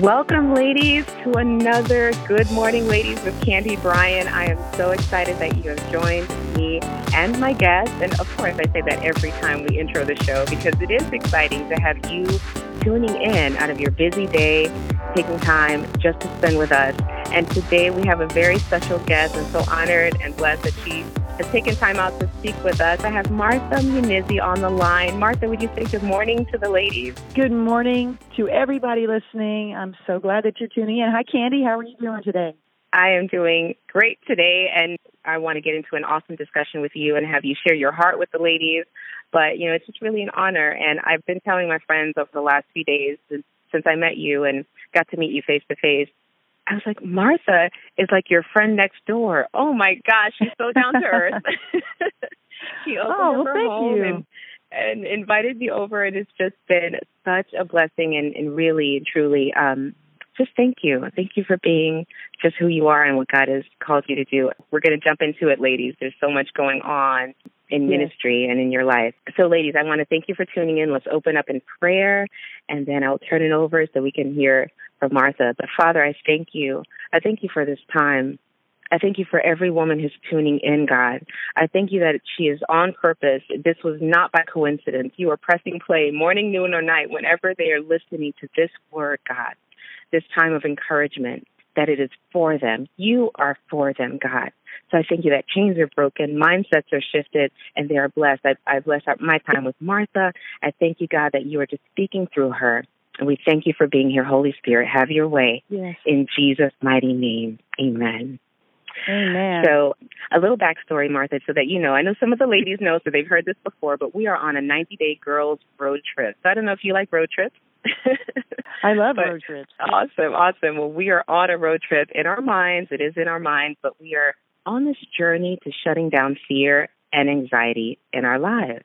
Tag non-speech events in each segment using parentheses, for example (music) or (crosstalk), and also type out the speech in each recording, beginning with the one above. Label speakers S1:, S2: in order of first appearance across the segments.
S1: Welcome, ladies, to another Good Morning Ladies with Candy Bryan. I am so excited that you have joined me and my guest. And of course, I say that every time we intro the show because it is exciting to have you tuning in out of your busy day, taking time just to spend with us. And today we have a very special guest. I'm so honored and blessed that she has taken time out to speak with us. I have Martha Munizzi on the line. Martha, would you say good morning to the ladies?
S2: Good morning to everybody listening. I'm so glad that you're tuning in. Hi, Candy. How are you doing today?
S1: I am doing great today, and I want to get into an awesome discussion with you and have you share your heart with the ladies. But, you know, it's just really an honor. And I've been telling my friends over the last few days since, since I met you and got to meet you face to face I was like, Martha is like your friend next door. Oh my gosh, she's so down to (laughs) earth. (laughs) she opened
S2: oh,
S1: up her
S2: well,
S1: home
S2: you.
S1: and and invited me over and it's just been such a blessing and, really and really truly um just thank you. Thank you for being just who you are and what God has called you to do. We're going to jump into it, ladies. There's so much going on in
S2: Yes.
S1: ministry and in your life. So, ladies, I want to thank you for tuning in. Let's open up in prayer, and then I'll turn it over so we can hear from Martha. But, Father, I thank you. I thank you for this time. I thank you for every woman who's tuning in, God. I thank you that she is on purpose. This was not by coincidence. You are pressing play morning, noon, or night whenever they are listening to this word, God, this time of encouragement, that it is for them. You are for them, God. So I thank you that chains are broken, mindsets are shifted, and they are blessed. I, I bless my time with Martha. I thank you, God, that you are just speaking through her. And we thank you for being here, Holy Spirit. Have your way.
S2: Yes.
S1: In Jesus' mighty name, amen.
S2: Amen.
S1: So, a little backstory, Martha, so that you know. I know some of the ladies know, so they've heard this before, but we are on a 90 day girls road trip. So, I don't know if you like road trips.
S2: I love (laughs)
S1: but-
S2: road trips.
S1: Awesome, awesome. Well, we are on a road trip in our minds. It is in our minds, but we are on this journey to shutting down fear and anxiety in our lives.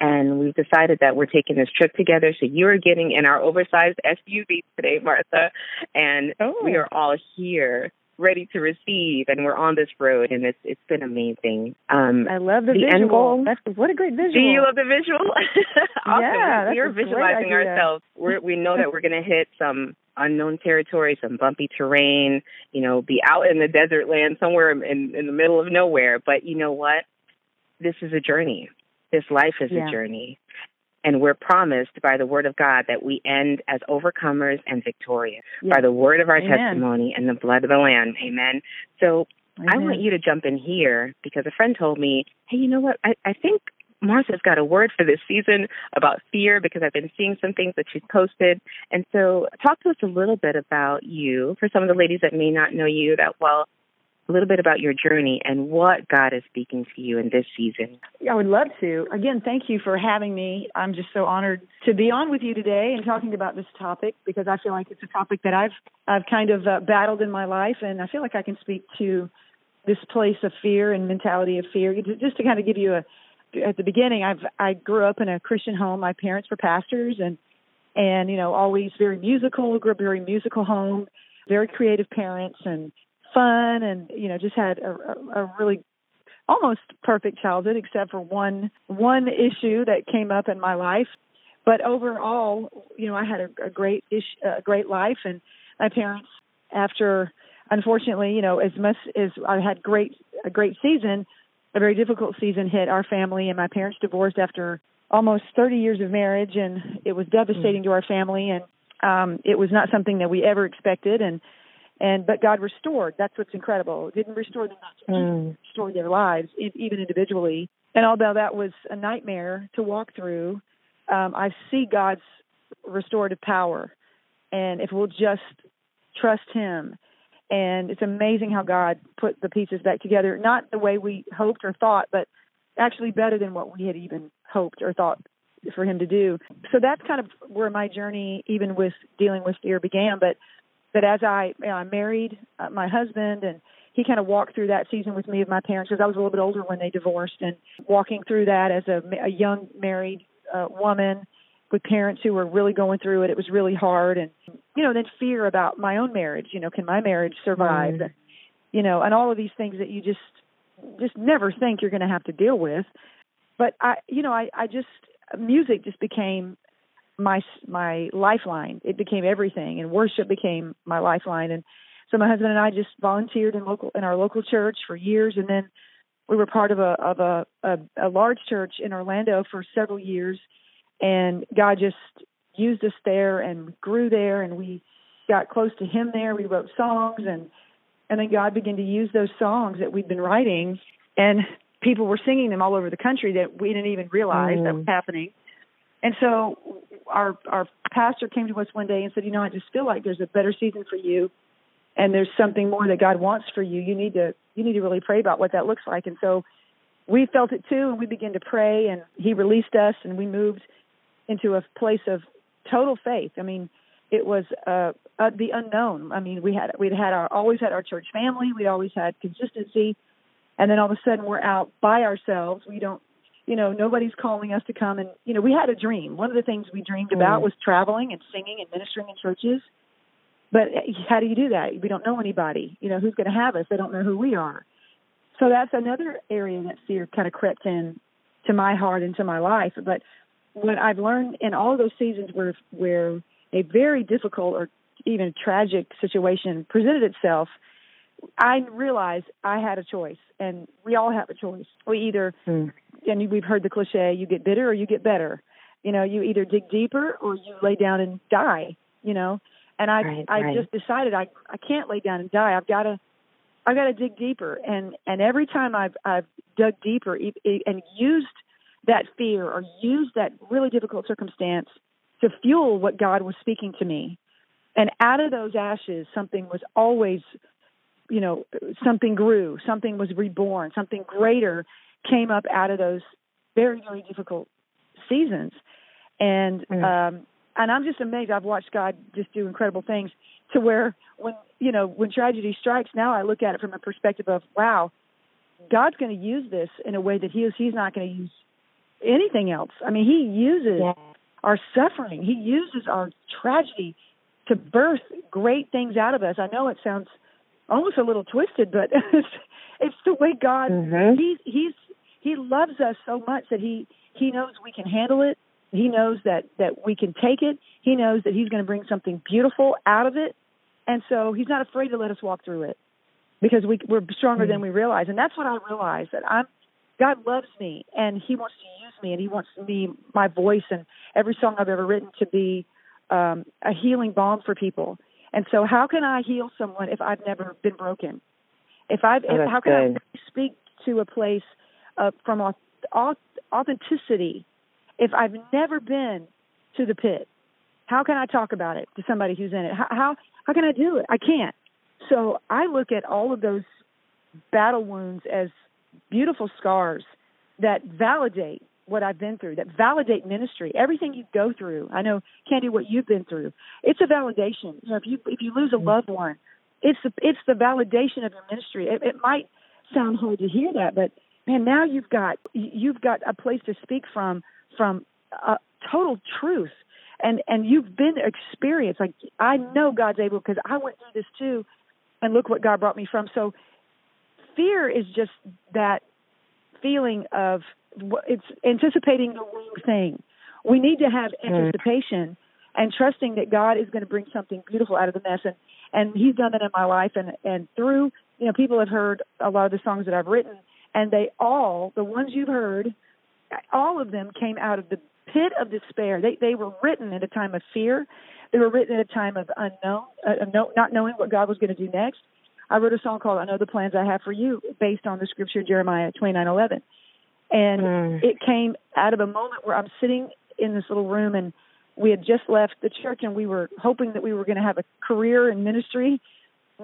S1: And we've decided that we're taking this trip together. So you're getting in our oversized SUV today, Martha, and
S2: Oh.
S1: we are all here ready to receive. And we're on this road, and it's it's been amazing. Um,
S2: I love the,
S1: the
S2: visual.
S1: end goal-
S2: That's, what a great visual.
S1: do you love the visual? (laughs) awesome.
S2: Yeah,
S1: we, we are
S2: great
S1: visualizing ourselves. We're, we know that we're going to hit some unknown territory, some bumpy terrain. You know, be out in the desert land somewhere in in the middle of nowhere. But you know what? This is a journey. This life is
S2: Yeah.
S1: a journey. And we're promised by the word of God that we end as overcomers and victorious by the word of our
S2: Amen.
S1: testimony and the blood of the Lamb. Amen. So I want you to jump in here because a friend told me, hey, you know what? I, I think Martha's got a word for this season about fear because I've been seeing some things that she's posted. And so, talk to us a little bit about you for some of the ladies that may not know you that well, a little bit about your journey and what God is speaking to you in this season.
S2: I would love to. Again, thank you for having me. I'm just so honored to be on with you today and talking about this topic because I feel like it's a topic that I've I've kind of uh, battled in my life, and I feel like I can speak to this place of fear and mentality of fear. Just to kind of give you a at the beginning, I've I grew up in a Christian home. My parents were pastors, and and you know always very musical. Grew up very musical home, very creative parents, and fun, and you know just had a, a, a really almost perfect childhood except for one one issue that came up in my life. But overall you know i had a, a great ish, a great life and my parents after unfortunately you know as much as i had great a great season a very difficult season hit our family and my parents divorced after almost 30 years of marriage and it was devastating to our family and um it was not something that we ever expected and and but God restored. That's what's incredible. Didn't restore them not to restore their lives, even individually. And although that was a nightmare to walk through, um, I see God's restorative power. And if we'll just trust Him, and it's amazing how God put the pieces back together, not the way we hoped or thought, but actually better than what we had even hoped or thought for Him to do. So that's kind of where my journey, even with dealing with fear, began. But but as I you know, I married uh, my husband and he kind of walked through that season with me of my parents because I was a little bit older when they divorced and walking through that as a, a young married uh, woman with parents who were really going through it it was really hard and you know then fear about my own marriage you know can my marriage survive
S1: Mm.
S2: you know and all of these things that you just just never think you're going to have to deal with but I you know I I just music just became my my lifeline. It became everything, and worship became my lifeline. And so my husband and I just volunteered in local in our local church for years, and then we were part of a of a a, a large church in Orlando for several years, and God just used us there and grew there, and we got close to Him there. We wrote songs, and and then God began to use those songs that we'd been writing, and people were singing them all over the country that we didn't even realize mm. that was happening. And so our our pastor came to us one day and said, "You know, I just feel like there's a better season for you, and there's something more that God wants for you. You need to you need to really pray about what that looks like." And so we felt it too, and we began to pray, and He released us, and we moved into a place of total faith. I mean, it was uh, uh the unknown. I mean, we had we'd had our always had our church family, we always had consistency, and then all of a sudden we're out by ourselves. We don't you know, nobody's calling us to come and you know, we had a dream. One of the things we dreamed about mm. was traveling and singing and ministering in churches. But eh, how do you do that? We don't know anybody. You know, who's going to have us? They don't know who we are. So that's another area that fear kind of crept in to my heart and to my life. But what I've learned in all of those seasons where where a very difficult or even tragic situation presented itself, I realized I had a choice, and we all have a choice. We either mm and we've heard the cliche, you get bitter or you get better. You know, you either dig deeper or you lay down and die. You know, and I right, I right. just decided I I can't lay down and die. I've got to I've got to dig deeper. And and every time I've I've dug deeper and used that fear or used that really difficult circumstance to fuel what God was speaking to me. And out of those ashes, something was always, you know, something grew, something was reborn, something greater came up out of those very very difficult seasons and mm. um and I'm just amazed I've watched God just do incredible things to where when you know when tragedy strikes now I look at it from a perspective of wow God's going to use this in a way that he is he's not going to use anything else I mean he uses yeah. our suffering he uses our tragedy to birth great things out of us I know it sounds almost a little twisted but (laughs) it's, it's the way God mm-hmm. he's he's he loves us so much that he he knows we can handle it. He knows that that we can take it. He knows that he's going to bring something beautiful out of it, and so he's not afraid to let us walk through it because we we're stronger mm-hmm. than we realize. And that's what I realized that I'm God loves me and He wants to use me and He wants me my voice and every song I've ever written to be um, a healing balm for people. And so, how can I heal someone if I've never been broken? If I've, oh, if, how can good. I speak to a place uh, from authenticity if I've never been to the pit? How can I talk about it to somebody who's in it? How how, how can I do it? I can't. So I look at all of those battle wounds as beautiful scars that validate what I've been through, that validate ministry. Everything you go through. I know, Candy, what you've been through. It's a validation. You know, if you if you lose a loved one, it's the it's the validation of your ministry. It, it might sound hard to hear that, but man, now you've got you've got a place to speak from from uh, total truth, and and you've been experienced. Like I know God's able because I went through this too, and look what God brought me from. So fear is just that feeling of it's anticipating the wrong thing. We need to have anticipation and trusting that God is going to bring something beautiful out of the mess. And and He's done that in my life, and and through you know people have heard a lot of the songs that I've written and they all, the ones you've heard, all of them came out of the pit of despair. They they were written at a time of fear. They were written at a time of unknown, uh, no, not knowing what God was going to do next. I wrote a song called "I Know the Plans I Have for You," based on the scripture Jeremiah twenty nine eleven, and mm. it came out of a moment where I'm sitting in this little room and we had just left the church and we were hoping that we were going to have a career in ministry.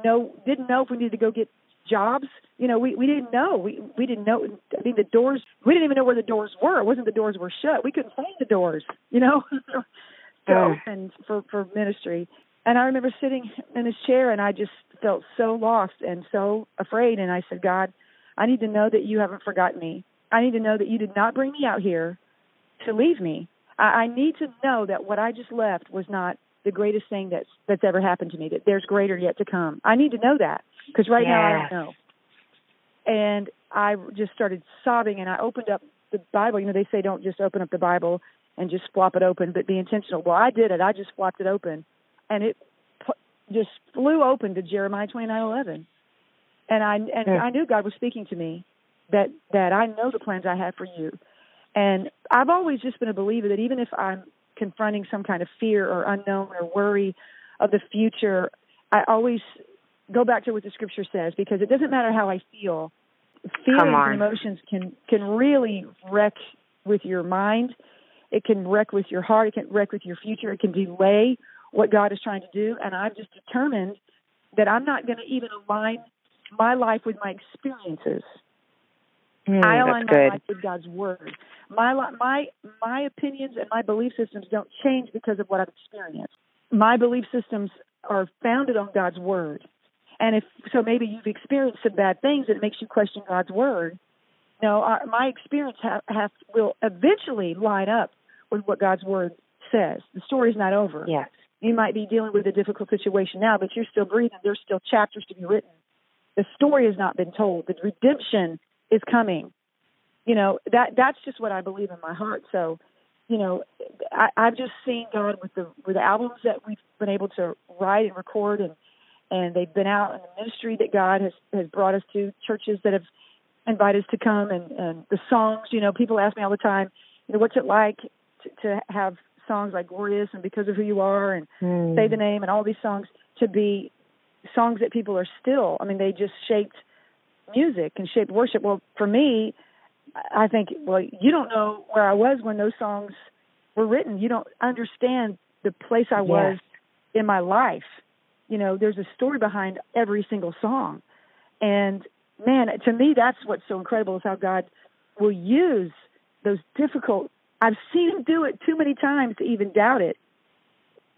S2: No, didn't know if we needed to go get jobs. You know, we we didn't know. We we didn't know. I mean, the doors. We didn't even know where the doors were. It wasn't the doors were shut. We couldn't find the doors. You know, (laughs) to open for for ministry. And I remember sitting in this chair, and I just felt so lost and so afraid. And I said, God, I need to know that you haven't forgotten me. I need to know that you did not bring me out here to leave me. I, I need to know that what I just left was not the greatest thing that's that's ever happened to me. That there's greater yet to come. I need to know that because right now I don't know. And I just started sobbing, and I opened up the Bible. You know, they say don't just open up the Bible and just flop it open, but be intentional. Well, I did it. I just flopped it open, and it just flew open to Jeremiah twenty nine eleven, and I and yeah. I knew God was speaking to me that that I know the plans I have for you, and I've always just been a believer that even if I'm confronting some kind of fear or unknown or worry of the future, I always go back to what the scripture says because it doesn't matter how I feel. Feelings and emotions can can really wreck with your mind. It can wreck with your heart. It can wreck with your future. It can delay what God is trying to do. And I've just determined that I'm not going to even align my life with my experiences.
S1: Mm,
S2: I align
S1: my
S2: life with God's word. My my my opinions and my belief systems don't change because of what I've experienced. My belief systems are founded on God's word. And if so, maybe you've experienced some bad things that makes you question God's word. No, our, my experience have, have will eventually line up with what God's word says. The story's not over.
S1: Yes.
S2: You might be dealing with a difficult situation now, but you're still breathing. There's still chapters to be written. The story has not been told. The redemption is coming. You know that that's just what I believe in my heart. So, you know, I, I've just seen God with the with the albums that we've been able to write and record, and and they've been out in the ministry that God has has brought us to, churches that have invited us to come, and and the songs. You know, people ask me all the time, you know, what's it like to, to have songs like Glorious and Because of Who You Are and
S1: mm.
S2: Say the Name and all these songs to be songs that people are still. I mean, they just shaped music and shaped worship. Well, for me, I think, well, you don't know where I was when those songs were written. You don't understand the place I was
S1: yes.
S2: in my life. You know, there's a story behind every single song. And man, to me, that's what's so incredible is how God will use those difficult. I've seen Him do it too many times to even doubt it.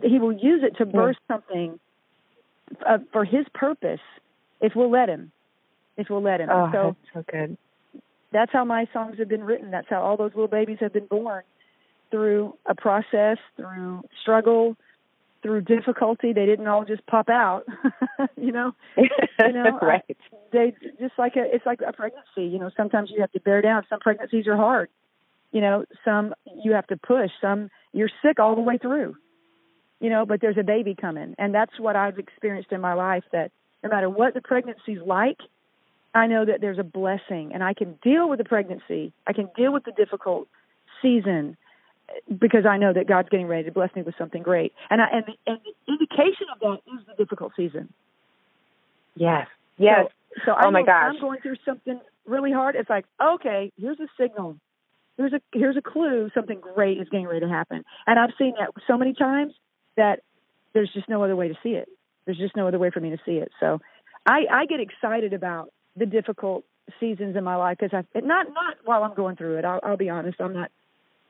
S2: He will use it to burst something uh, for His purpose if we'll let Him. If we'll let Him.
S1: Oh,
S2: so,
S1: that's so good
S2: that's how my songs have been written. That's how all those little babies have been born through a process, through struggle, through difficulty. They didn't all just pop out, (laughs) you know. (laughs) You know,
S1: right?
S2: I, they just like a it's like a pregnancy. You know, sometimes you have to bear down. Some pregnancies are hard. You know, some you have to push. Some you're sick all the way through. You know, but there's a baby coming, and that's what I've experienced in my life. That no matter what the pregnancy's like, I know that there's a blessing and I can deal with the pregnancy. I can deal with the difficult season because I know that God's getting ready to bless me with something great. And I, and the, and the indication of that is the difficult season.
S1: Yes. Yes.
S2: So, so
S1: oh
S2: I
S1: my gosh.
S2: I'm going through something really hard. It's like, okay, here's a signal. Here's a here's a clue something great is getting ready to happen. And I've seen that so many times that there's just no other way to see it. There's just no other way for me to see it. So I, I get excited about the difficult seasons in my life because I not not while I'm going through it. I'll, I'll be honest. I'm not,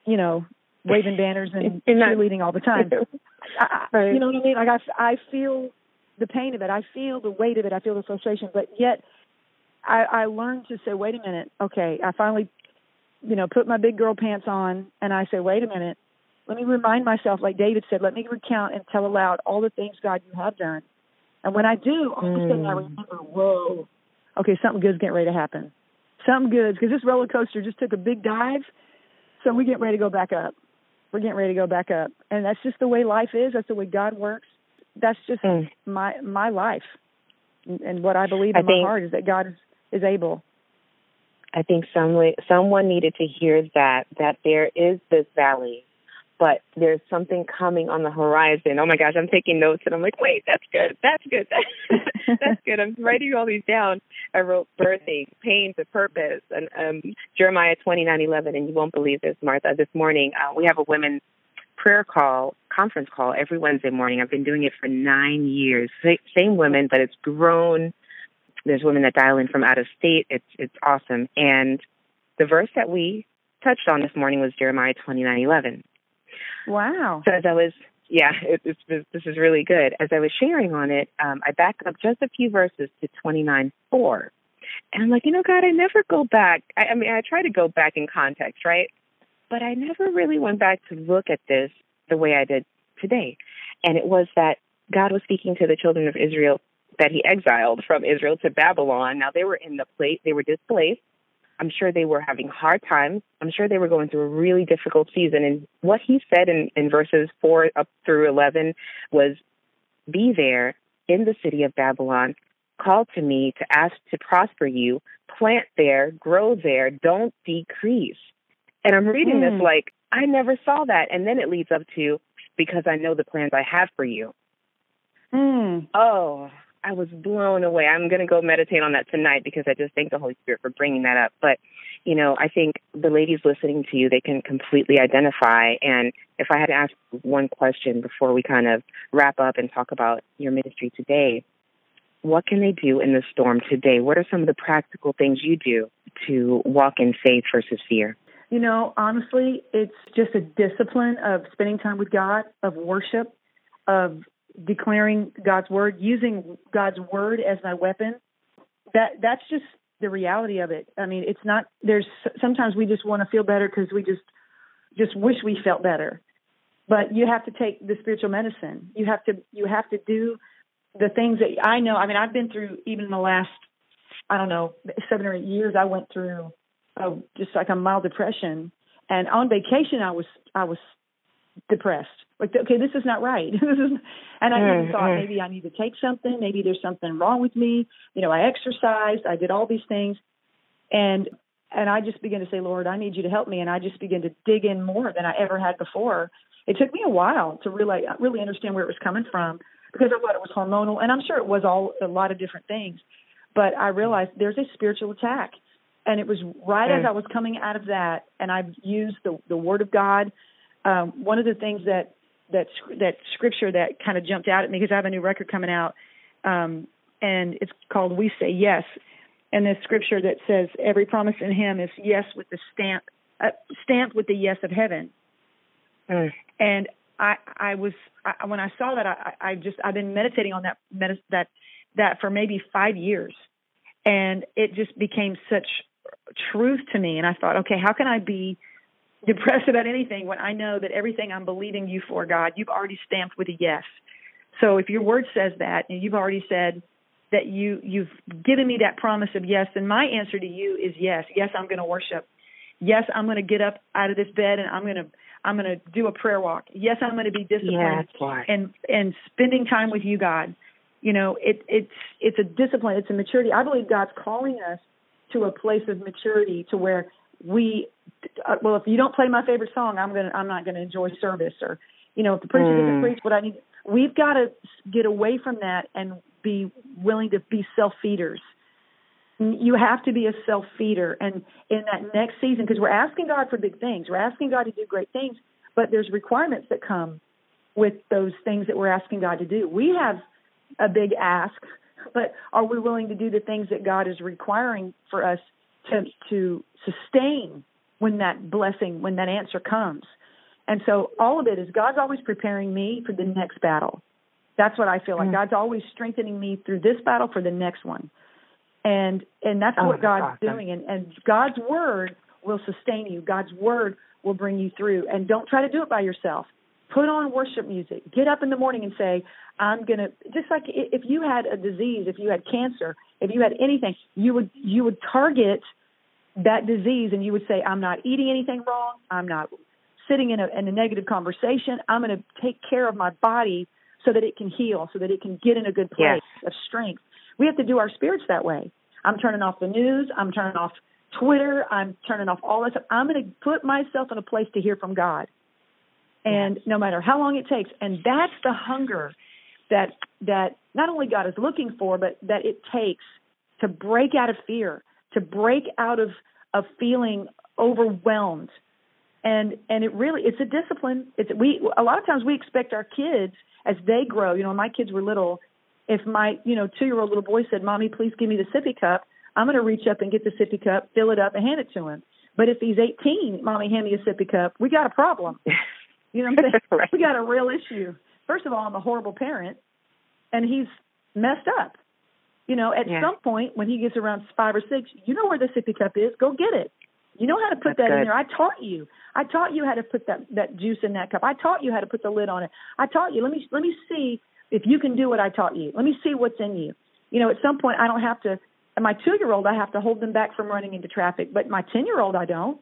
S2: you know, waving banners and (laughs) cheerleading all the time. I,
S1: right.
S2: You know what I mean? Like I I feel the pain of it. I feel the weight of it. I feel the frustration. But yet, I I learned to say, wait a minute. Okay, I finally, you know, put my big girl pants on and I say, wait a minute. Let me remind myself, like David said, let me recount and tell aloud all the things God you have done. And when I do, all of a sudden I
S1: Mm.
S2: remember, whoa, okay, something good's getting ready to happen. Something good because this roller coaster just took a big dive, so we get ready to go back up. We're getting ready to go back up, and that's just the way life is. That's the way God works. That's just
S1: Mm.
S2: my my life, and what I believe in
S1: I
S2: my
S1: think-
S2: heart is that God is is able.
S1: I think some someone needed to hear that that there is this valley, but there's something coming on the horizon. Oh my gosh, I'm taking notes and I'm like, wait, that's good, that's good, (laughs) that's good. I'm writing all these down. I wrote birthing, pain to purpose, and um, Jeremiah 29:11. And you won't believe this, Martha. This morning uh, we have a women's prayer call, conference call every Wednesday morning. I've been doing it for nine years. Sa- Same women, but it's grown there's women that dial in from out of state. It's it's awesome. And the verse that we touched on this morning was Jeremiah 29:11.
S2: Wow.
S1: So as I was, yeah, it, it's this is really good. As I was sharing on it, um, I backed up just a few verses to 29:4, and I'm like, you know, God, I never go back. I, I mean, I try to go back in context, right? But I never really went back to look at this the way I did today. And it was that God was speaking to the children of Israel that He exiled from Israel to Babylon. Now they were in the place; they were displaced I'm sure they were having hard times. I'm sure they were going through a really difficult season. And what he said in, in verses 4 up through 11 was, Be there in the city of Babylon, call to me to ask to prosper you, plant there, grow there, don't decrease. And I'm reading mm. this like, I never saw that. And then it leads up to, because I know the plans I have for you.
S2: Mm.
S1: Oh, I was blown away. I'm going to go meditate on that tonight because I just thank the Holy Spirit for bringing that up. But, you know, I think the ladies listening to you, they can completely identify. And if I had to ask one question before we kind of wrap up and talk about your ministry today, what can they do in the storm today? What are some of the practical things you do to walk in faith versus fear?
S2: You know, honestly, it's just a discipline of spending time with God, of worship, of declaring God's word, using God's word as my weapon. That that's just the reality of it. I mean, it's not. There's sometimes we just want to feel better because we just just wish we felt better. But you have to take the spiritual medicine. You have to you have to do the things that I know. I mean, I've been through even the last I don't know seven or eight years. I went through uh, just like a mild depression, and on vacation I was I was depressed. Like, okay, this is not right. (laughs) this is, and I even thought maybe I need to take something. Maybe there's something wrong with me. You know, I exercised. I did all these things, and and I just began to say, Lord, I need you to help me. And I just began to dig in more than I ever had before. It took me a while to really really understand where it was coming from because I thought it was hormonal, and I'm sure it was all a lot of different things. But I realized there's a spiritual attack, and it was right as I was coming out of that, and I've used the the Word of God. Um, one of the things that that that scripture that kind of jumped out at me because I have a new record coming out, um, and it's called "We Say Yes," and this scripture that says every promise in Him is yes with the stamp uh, stamped with the yes of heaven. Mm. And I I was I, when I saw that I I just I've been meditating on that medis- that that for maybe five years, and it just became such truth to me. And I thought, okay, how can I be depressed about anything when I know that everything I'm believing you for, God, you've already stamped with a yes. So if your word says that, and you've already said that you you've given me that promise of yes, then my answer to you is yes. Yes, I'm going to worship. Yes, I'm going to get up out of this bed and I'm going to I'm going to do a prayer walk. Yes, I'm going to be disciplined
S1: yes,
S2: and and spending time with you, God. You know, it it's it's a discipline, it's a maturity. I believe God's calling us to a place of maturity to where we uh, well if you don't play my favorite song i'm going to i'm not going to enjoy service or you know if the preacher mm. doesn't preach what i need we've got to get away from that and be willing to be self feeders you have to be a self feeder and in that next season because we're asking god for big things. We're asking god to do great things but there's requirements that come with those things that we're asking god to do. We have a big ask but are we willing to do the things that god is requiring for us to to sustain when that blessing, when that answer comes. And so all of it is God's always preparing me for the next battle. That's what I feel like. Mm. God's always strengthening me through this battle for the next one. And and that's oh, what God's awesome. doing. And and God's word will sustain you. God's word will bring you through. And don't try to do it by yourself. Put on worship music. Get up in the morning and say, I'm going to just like if you had a disease, if you had cancer, if you had anything, you would you would target that disease and you would say, I'm not eating anything wrong. I'm not sitting in a, in a negative conversation. I'm going to take care of my body so that it can heal, so that it can get in a good place
S1: yes.
S2: of strength. We have to do our spirits that way. I'm turning off the news. I'm turning off Twitter. I'm turning off all stuff. I'm going to put myself in a place to hear from God. And no matter how long it takes, and that's the hunger that that not only God is looking for, but that it takes to break out of fear, to break out of of feeling overwhelmed. And and it really it's a discipline. It's we a lot of times we expect our kids as they grow you know when my kids were little if my you know two year old little boy said mommy please give me the sippy cup i'm going to reach up and get the sippy cup fill it up and hand it to him. But if he's 18 mommy hand me a sippy cup we got a problem. (laughs) You know what i'm saying?
S1: Right.
S2: we got a real issue first of all i'm a horrible parent and he's messed up you know, at
S1: yeah.
S2: some point when he gets around five or six, you know where the sippy cup is. Go get it. You know how to put
S1: That's
S2: that
S1: good.
S2: in there. I taught you. I taught you how to put that that juice in that cup. I taught you how to put the lid on it. I taught you. Let me let me see if you can do what I taught you. Let me see what's in you. You know, at some point I don't have to my two year old, I have to hold them back from running into traffic, but my 10 year old, I don't.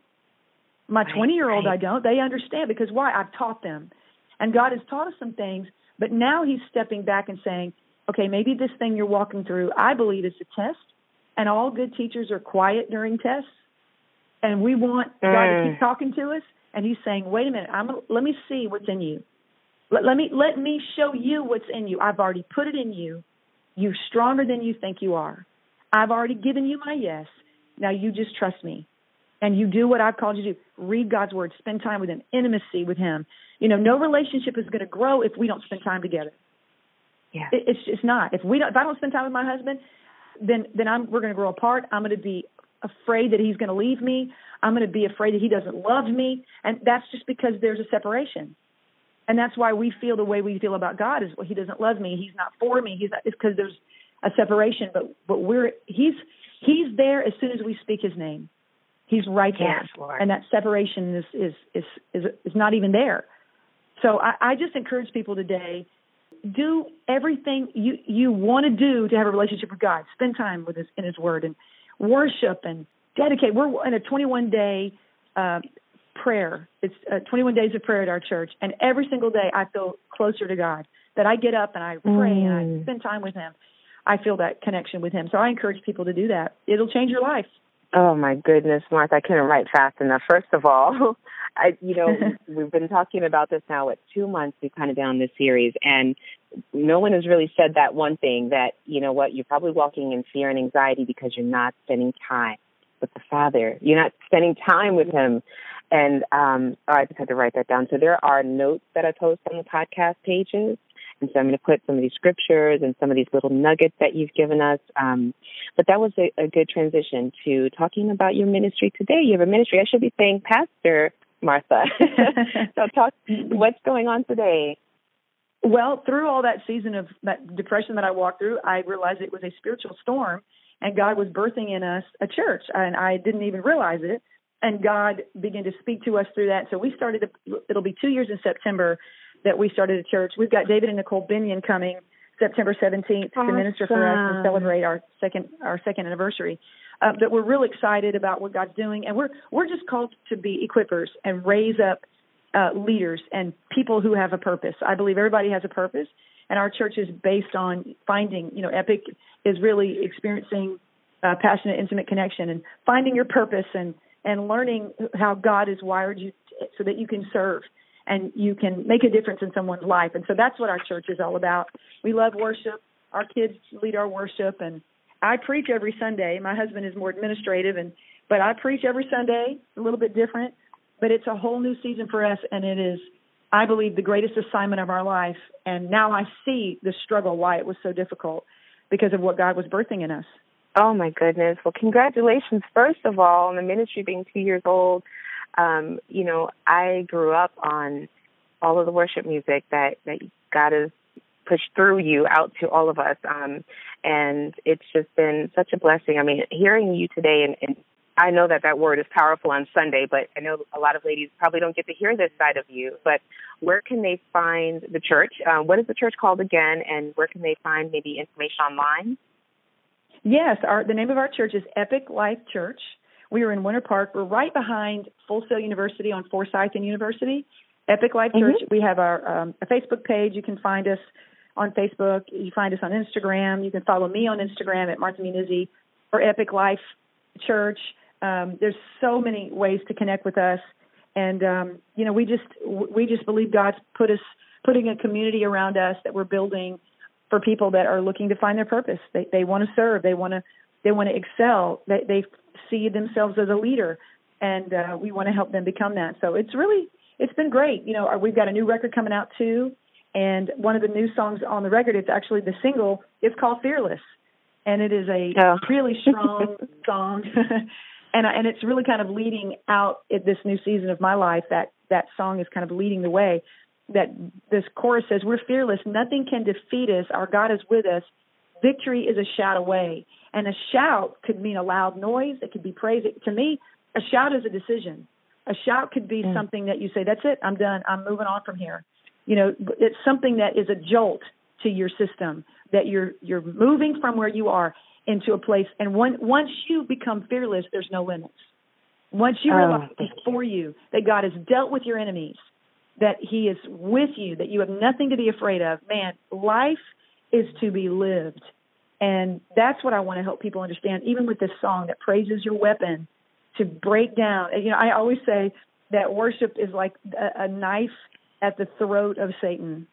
S2: My 20 year old, I don't. They understand because why? I've taught them. And God has taught us some things, but now He's stepping back and saying, okay, maybe this thing you're walking through, I believe is a test, and all good teachers are quiet during tests, and we want mm. God to keep mm. talking to us, and He's saying, wait a minute, I'm let me see what's in you. Let, let me let me show you what's in you. I've already put it in you. You're stronger than you think you are. I've already given you my yes. Now you just trust me. And you do what I've called you to do. Read God's word, spend time with him, intimacy with him. You know, no relationship is going to grow if we don't spend time together.
S1: Yeah.
S2: It, it's just not. If we don't if I don't spend time with my husband, then then I'm we're going to grow apart. I'm going to be afraid that he's going to leave me. I'm going to be afraid that he doesn't love me, and that's just because there's a separation. And that's why we feel the way we feel about God is well, he doesn't love me, he's not for me, he's not, it's because there's a separation. But but we're he's he's there as soon as we speak his name. He's right there,
S1: yes,
S2: and that separation is is is is is not even there. So I, I just encourage people today do everything you you want to do to have a relationship with God. Spend time with His in His Word and worship and dedicate. We're in a 21 day uh, prayer. It's uh, 21 days of prayer at our church, and every single day I feel closer to God. That I get up and I pray mm. and I mm. spend time with Him. I feel that connection with Him. So I encourage people to do that. It'll change your life.
S1: Oh my goodness, Martha! I couldn't write fast enough. First of all, (laughs) I, you know, (laughs) we've been talking about this now. What two months we've kind of been on this series, and no one has really said that one thing that you know what you're probably walking in fear and anxiety because you're not spending time with the Father. You're not spending time with Him. And um, oh, I just had to write that down. So there are notes that I post on the podcast pages. And so I'm going to put some of these scriptures and some of these little nuggets that you've given us. Um, but that was a, a good transition to talking about your ministry today. You have a ministry. I should be saying Pastor Martha. (laughs) so talk, what's going on today?
S2: Well, through all that season of that depression that I walked through, I realized it was a spiritual storm and God was birthing in us a church. And I didn't even realize it and God began to speak to us through that. So we started. it'll be two years in September that we started a church. We've got David and Nicole Binion coming September 17th awesome. to minister for us and celebrate our second our second anniversary. Uh, but we're real excited about what God's doing, and we're we're just called to be equippers and raise up uh, leaders and people who have a purpose. I believe everybody has a purpose, and our church is based on finding. You know, Epic is really experiencing uh, passionate, intimate connection and finding your purpose and and learning how God has wired you so that you can serve and you can make a difference in someone's life. And so that's what our church is all about. We love worship. Our kids lead our worship and I preach every Sunday. My husband is more administrative and but I preach every Sunday, a little bit different, but it's a whole new season for us and it is I believe the greatest assignment of our life. And now I see the struggle why it was so difficult because of what God was birthing in us.
S1: Oh my goodness. Well, congratulations first of all on the ministry being 2 years old. Um, you know, I grew up on all of the worship music that that God has pushed through you out to all of us. Um, and it's just been such a blessing. I mean, hearing you today, and, and I know that that word is powerful on Sunday, but I know a lot of ladies probably don't get to hear this side of you. But where can they find the church? Um, what is the church called again? And where can they find maybe information online?
S2: Yes, our, the name of our church is Epic Life Church. We are in Winter Park. We're right behind Full Sail University on Forsyth and University. Epic Life mm-hmm. Church. We have our um, a Facebook page. You can find us on Facebook. You find us on Instagram. You can follow me on Instagram at Martha Munizzi or Epic Life Church. Um, there's so many ways to connect with us, and um, you know we just we just believe God's put us putting a community around us that we're building for people that are looking to find their purpose. They they want to serve. They want to they want to excel. They they see themselves as a leader, and uh, we want to help them become that. So it's really it's been great. You know, we've got a new record coming out too, and one of the new songs on the record, it's actually the single. It's called Fearless, and it is a oh. really (laughs) strong song. (laughs) and and it's really kind of leading out at this new season of my life. That that song is kind of leading the way that this chorus says, We're fearless. Nothing can defeat us. Our God is with us. Victory is a shout away. And a shout could mean a loud noise. It could be praise. To me, a shout is a decision. A shout could be mm. something that you say, That's it. I'm done. I'm moving on from here. You know, it's something that is a jolt to your system that you're you're moving from where you are into a place. And one, once you become fearless, there's no limits. Once you realize oh, for you that God has dealt with your enemies, that He is with you, that you have nothing to be afraid of, man, life is to be lived. And that's what I want to help people understand, even with this song that praises your weapon to break down. You know, I always say that worship is like a, a knife at the throat of Satan.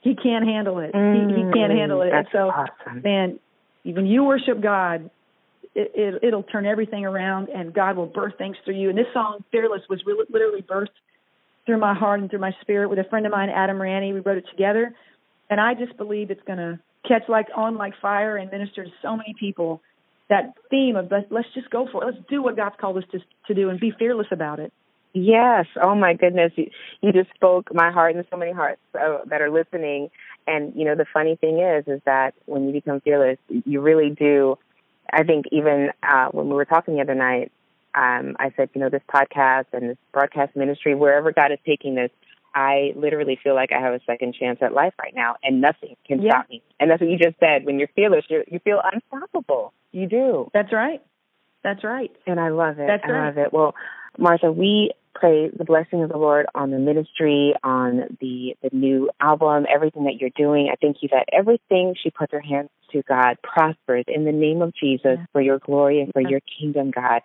S2: He can't handle it. Mm, he, he can't handle it.
S1: and
S2: so,
S1: awesome.
S2: man, when you worship God, it, it, it'll turn everything around, and God will birth things through you. And this song, "Fearless," was really, literally birthed through my heart and through my spirit with a friend of mine, Adam Ranney. We wrote it together, and I just believe it's going to catch like on like fire and minister to so many people. That theme of let's just go for it. Let's do what God's called us to to do and be fearless about it.
S1: Yes. Oh my goodness. You, you just spoke my heart and so many hearts uh, that are listening. And you know, the funny thing is, is that when you become fearless, you really do. I think even uh, when we were talking the other night, um, I said, you know, this podcast and this broadcast ministry, wherever God is taking this, I literally feel like I have a second chance at life right now, and nothing can
S2: yeah.
S1: stop me. And that's what you just said. When you're fearless, you you feel unstoppable. You do.
S2: That's right. That's right.
S1: And I love it.
S2: That's
S1: I
S2: right.
S1: love it. Well, Martha, we pray the blessing of the Lord on the ministry, on the the new album, everything that you're doing. I thank you that everything she puts her hands to, God, prospers in the name of Jesus for your glory and for your kingdom, God.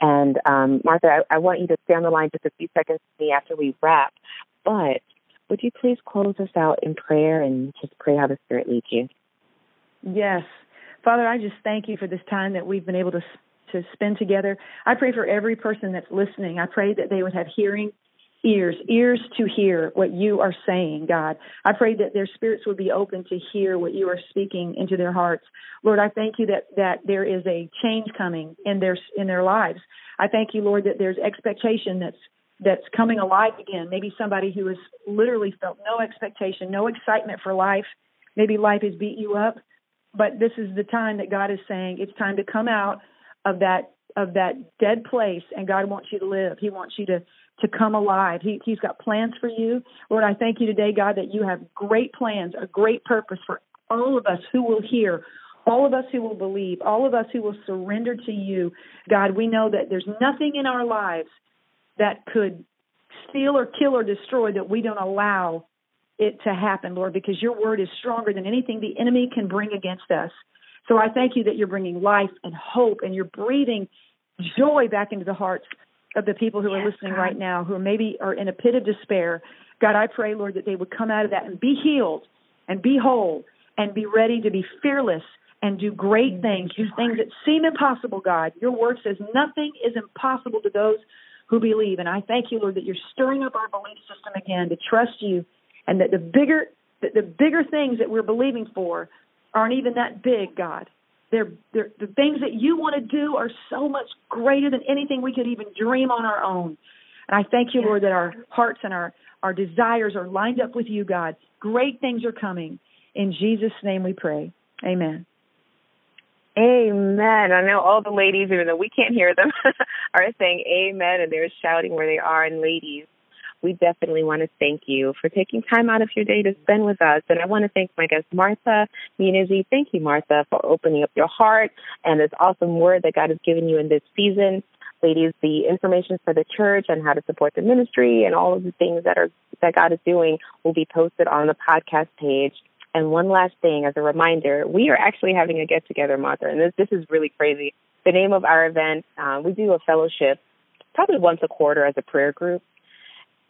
S1: And um, Martha, I, I want you to stay on the line just a few seconds with me after we wrap. But would you please close us out in prayer and just pray how the Spirit leads you?
S2: Yes. Father, I just thank you for this time that we've been able to to spend together. I pray for every person that's listening. I pray that they would have hearing ears, ears to hear what you are saying, God. I pray that their spirits would be open to hear what you are speaking into their hearts. Lord, I thank you that that there is a change coming in their in their lives. I thank you, Lord, that there's expectation that's that's coming alive again. Maybe somebody who has literally felt no expectation, no excitement for life. Maybe life has beat you up, but this is the time that God is saying it's time to come out of that of that dead place and God wants you to live. He wants you to to come alive. He he's got plans for you. Lord, I thank you today, God, that you have great plans, a great purpose for all of us who will hear, all of us who will believe, all of us who will surrender to you. God, we know that there's nothing in our lives that could steal or kill or destroy that we don't allow it to happen, Lord, because your word is stronger than anything the enemy can bring against us. So I thank you that you're bringing life and hope and you're breathing joy back into the hearts of the people who are listening God. right now who maybe are in a pit of despair. God, I pray, Lord, that they would come out of that and be healed and be whole and be ready to be fearless and do great things, do things that seem impossible, God. Your word says nothing is impossible to those who believe. And I thank you, Lord, that you're stirring up our belief system again to trust you and that the bigger the, the bigger things that we're believing for aren't even that big, God. They're, they're, the things that you want to do are so much greater than anything we could even dream on our own. And I thank you, Lord, that our hearts and our, our desires are lined up with you, God. Great things are coming. In Jesus' name we pray. Amen.
S1: Amen. I know all the ladies, even though we can't hear them, (laughs) are saying amen and they're shouting where they are. And ladies, we definitely want to thank you for taking time out of your day to spend with us. And I want to thank my guest, Martha Munizzi. Thank you, Martha, for opening up your heart and this awesome word that God has given you in this season. Ladies, the information for the church and how to support the ministry and all of the things that are that God is doing will be posted on the podcast page. And one last thing, as a reminder, we are actually having a get together, Martha, and this this is really crazy. The name of our event, um, we do a fellowship probably once a quarter as a prayer group.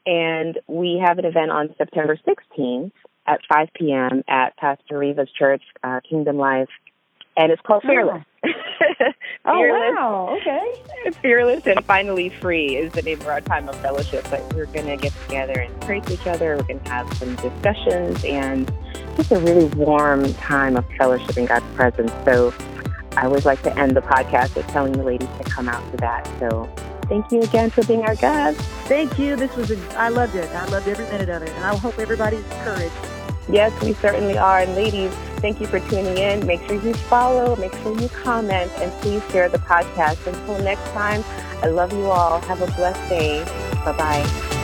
S1: And we have an event on September 16th at 5 p.m. at Pastor Riva's church, uh, Kingdom Life. And it's called Fearless.
S2: Oh. (laughs) oh, wow. Okay.
S1: Fearless and Finally Free is the name of our time of fellowship. But we're going to get together and pray to each other. We're going to have some discussions and just a really warm time of fellowship in God's presence. So I always like to end the podcast with telling the ladies to come out to that. So Thank you again for being our guest.
S2: Thank you. This was a, I loved it. I loved every minute of it. And I hope everybody's encouraged.
S1: Yes, we certainly are. And ladies, thank you for tuning in. Make sure you follow, make sure you comment, and please share the podcast. Until next time, I love you all. Have a blessed day. Bye bye.